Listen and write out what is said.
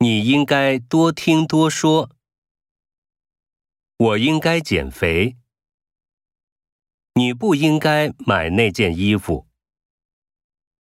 你应该多听多说。我应该减肥。你不应该买那件衣服。